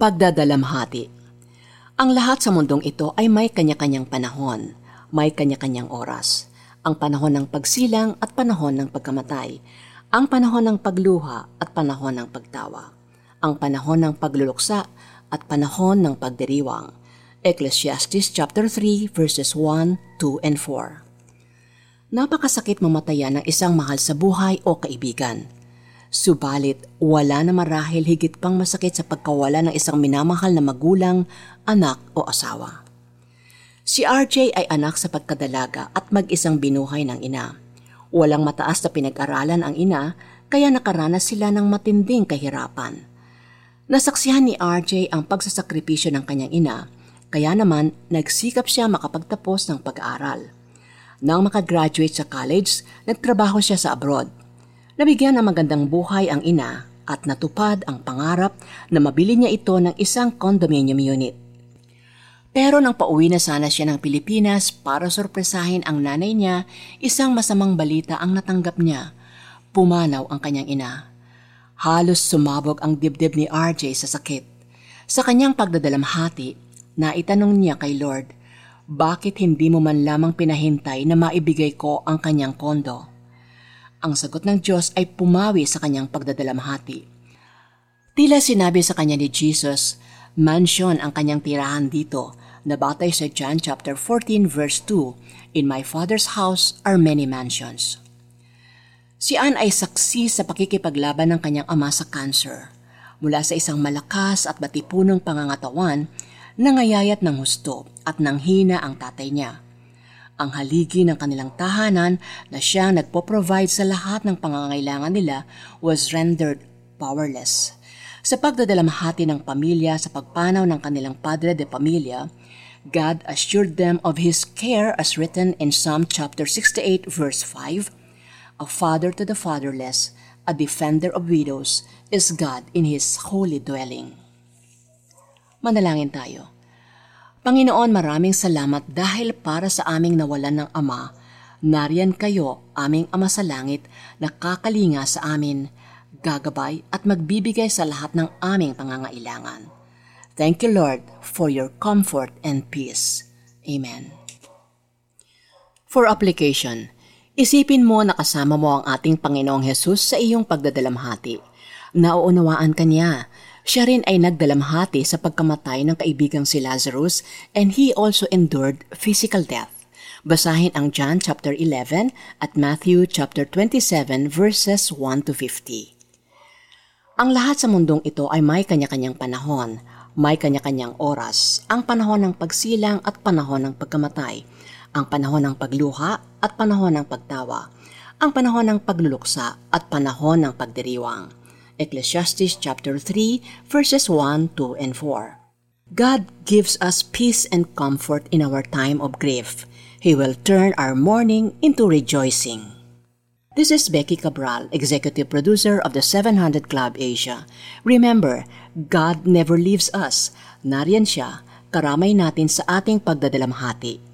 Pagdadalamhati Ang lahat sa mundong ito ay may kanya-kanyang panahon, may kanya-kanyang oras. Ang panahon ng pagsilang at panahon ng pagkamatay, ang panahon ng pagluha at panahon ng pagtawa, ang panahon ng pagluluksa at panahon ng pagdiriwang. Ecclesiastes chapter 3 verses 1, 2 and 4. Napakasakit mamatayan ng isang mahal sa buhay o kaibigan. Subalit, wala na marahil higit pang masakit sa pagkawala ng isang minamahal na magulang, anak o asawa. Si RJ ay anak sa pagkadalaga at mag-isang binuhay ng ina. Walang mataas na pinag-aralan ang ina, kaya nakaranas sila ng matinding kahirapan. Nasaksihan ni RJ ang pagsasakripisyo ng kanyang ina, kaya naman nagsikap siya makapagtapos ng pag-aaral. Nang makagraduate sa college, nagtrabaho siya sa abroad Nabigyan ng magandang buhay ang ina at natupad ang pangarap na mabili niya ito ng isang condominium unit. Pero nang pauwi na sana siya ng Pilipinas para sorpresahin ang nanay niya, isang masamang balita ang natanggap niya. Pumanaw ang kanyang ina. Halos sumabog ang dibdib ni RJ sa sakit. Sa kanyang pagdadalamhati, naitanong niya kay Lord, bakit hindi mo man lamang pinahintay na maibigay ko ang kanyang kondo? Ang sagot ng Diyos ay pumawi sa kanyang pagdadalamhati. Tila sinabi sa kanya ni Jesus, mansion ang kanyang tirahan dito na batay sa John chapter 14 verse 2, In my Father's house are many mansions. Si Anne ay saksi sa pakikipaglaban ng kanyang ama sa cancer. Mula sa isang malakas at batipunong pangangatawan, nangayayat ng husto at nanghina ang tatay niya ang haligi ng kanilang tahanan na siyang nagpo-provide sa lahat ng pangangailangan nila was rendered powerless. Sa pagdadalamhati ng pamilya sa pagpanaw ng kanilang padre de pamilya, God assured them of His care as written in Psalm chapter 68 verse 5, A father to the fatherless, a defender of widows, is God in His holy dwelling. Manalangin tayo. Panginoon, maraming salamat dahil para sa aming nawalan ng Ama, nariyan kayo, aming Ama sa langit, nakakalinga sa amin, gagabay at magbibigay sa lahat ng aming pangangailangan. Thank you, Lord, for your comfort and peace. Amen. For application, isipin mo na kasama mo ang ating Panginoong Hesus sa iyong pagdadalamhati. Nauunawaan ka niya siya rin ay nagdalamhati sa pagkamatay ng kaibigang si Lazarus and he also endured physical death. Basahin ang John chapter 11 at Matthew chapter 27 verses 1 to 50. Ang lahat sa mundong ito ay may kanya-kanyang panahon, may kanya-kanyang oras, ang panahon ng pagsilang at panahon ng pagkamatay, ang panahon ng pagluha at panahon ng pagtawa, ang panahon ng pagluluksa at panahon ng pagdiriwang Ecclesiastes chapter 3 verses 1, 2, and 4. God gives us peace and comfort in our time of grief. He will turn our mourning into rejoicing. This is Becky Cabral, executive producer of the 700 Club Asia. Remember, God never leaves us. Nariyan siya, karamay natin sa ating pagdadalamhati.